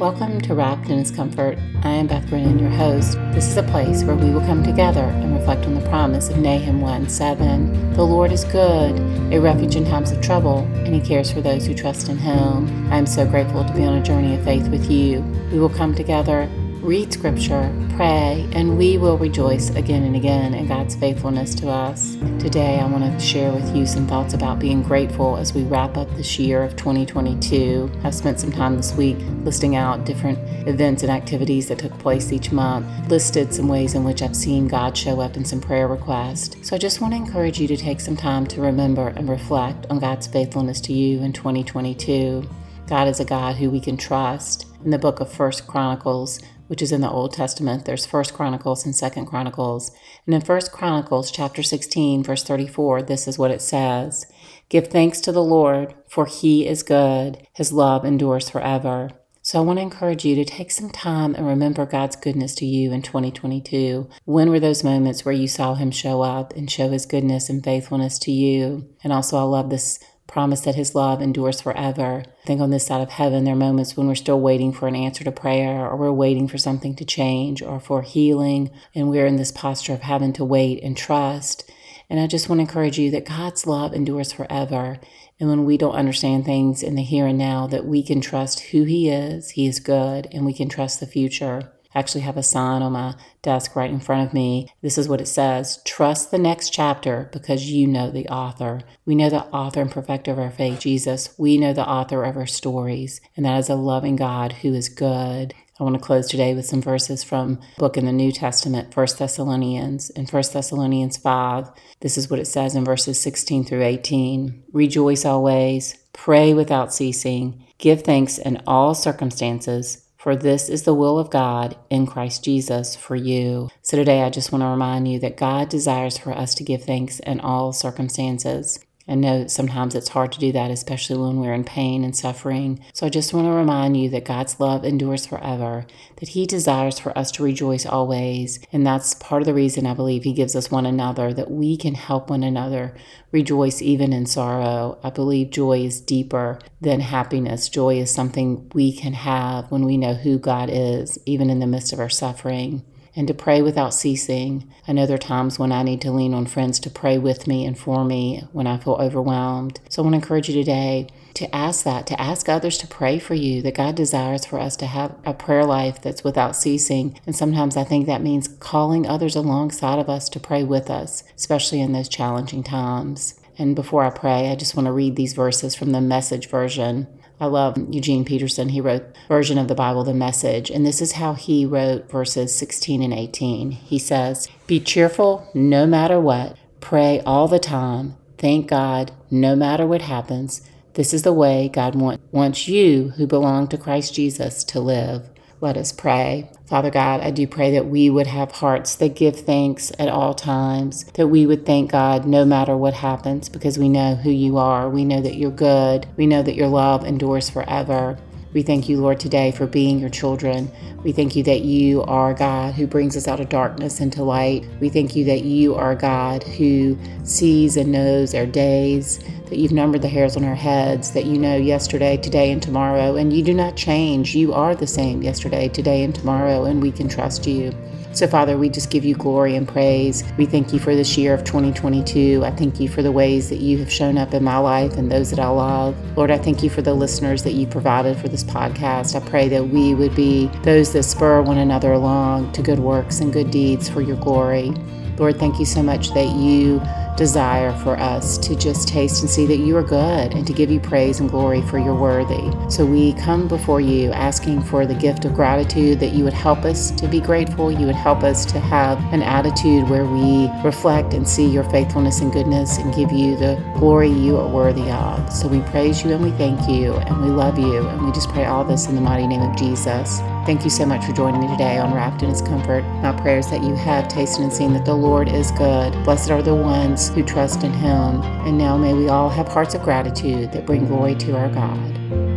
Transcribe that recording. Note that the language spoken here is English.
Welcome to Wrapped in His Comfort. I am Beth Brennan, your host. This is a place where we will come together and reflect on the promise of Nahum 1 7. The Lord is good, a refuge in times of trouble, and He cares for those who trust in Him. I am so grateful to be on a journey of faith with you. We will come together read scripture, pray, and we will rejoice again and again in God's faithfulness to us. Today, I want to share with you some thoughts about being grateful as we wrap up this year of 2022. I've spent some time this week listing out different events and activities that took place each month, listed some ways in which I've seen God show up in some prayer requests. So I just want to encourage you to take some time to remember and reflect on God's faithfulness to you in 2022. God is a God who we can trust. In the book of First Chronicles, which is in the Old Testament. There's First Chronicles and Second Chronicles. And in First Chronicles chapter 16, verse 34, this is what it says. Give thanks to the Lord, for he is good. His love endures forever. So I want to encourage you to take some time and remember God's goodness to you in 2022. When were those moments where you saw him show up and show his goodness and faithfulness to you? And also I love this promise that his love endures forever. I think on this side of heaven, there are moments when we're still waiting for an answer to prayer, or we're waiting for something to change, or for healing, and we're in this posture of having to wait and trust. And I just want to encourage you that God's love endures forever. And when we don't understand things in the here and now, that we can trust who He is, He is good, and we can trust the future. I actually have a sign on my desk right in front of me. This is what it says Trust the next chapter because you know the author. We know the author and perfecter of our faith, Jesus. We know the author of our stories, and that is a loving God who is good. I want to close today with some verses from book in the New Testament, 1 Thessalonians. In 1 Thessalonians 5, this is what it says in verses 16 through 18. Rejoice always, pray without ceasing, give thanks in all circumstances for this is the will of God in Christ Jesus for you. So today I just want to remind you that God desires for us to give thanks in all circumstances. I know sometimes it's hard to do that, especially when we're in pain and suffering. So I just want to remind you that God's love endures forever, that He desires for us to rejoice always. And that's part of the reason I believe He gives us one another, that we can help one another rejoice even in sorrow. I believe joy is deeper than happiness. Joy is something we can have when we know who God is, even in the midst of our suffering and to pray without ceasing. I know there are times when I need to lean on friends to pray with me and for me when I feel overwhelmed. So I want to encourage you today to ask that, to ask others to pray for you, that God desires for us to have a prayer life that's without ceasing. And sometimes I think that means calling others alongside of us to pray with us, especially in those challenging times. And before I pray, I just want to read these verses from the message version. I love Eugene Peterson. He wrote version of the Bible, The Message, and this is how he wrote verses 16 and 18. He says, "Be cheerful no matter what. Pray all the time. Thank God no matter what happens. This is the way God want, wants you who belong to Christ Jesus to live." Let us pray. Father God, I do pray that we would have hearts that give thanks at all times, that we would thank God no matter what happens because we know who you are. We know that you're good. We know that your love endures forever. We thank you, Lord, today for being your children. We thank you that you are God who brings us out of darkness into light. We thank you that you are God who sees and knows our days, that you've numbered the hairs on our heads, that you know yesterday, today, and tomorrow, and you do not change. You are the same yesterday, today, and tomorrow, and we can trust you. So, Father, we just give you glory and praise. We thank you for this year of 2022. I thank you for the ways that you have shown up in my life and those that I love. Lord, I thank you for the listeners that you provided for this podcast. I pray that we would be those that spur one another along to good works and good deeds for your glory. Lord, thank you so much that you desire for us to just taste and see that you are good and to give you praise and glory for your worthy. So we come before you asking for the gift of gratitude that you would help us to be grateful. You would help us to have an attitude where we reflect and see you're faithfulness and goodness and give you the glory you are worthy of. So we praise you and we thank you and we love you and we just pray all this in the mighty name of Jesus. Thank you so much for joining me today on Wrapped in His Comfort. My prayers that you have tasted and seen that the Lord is good. Blessed are the ones who trust in Him. And now may we all have hearts of gratitude that bring glory to our God.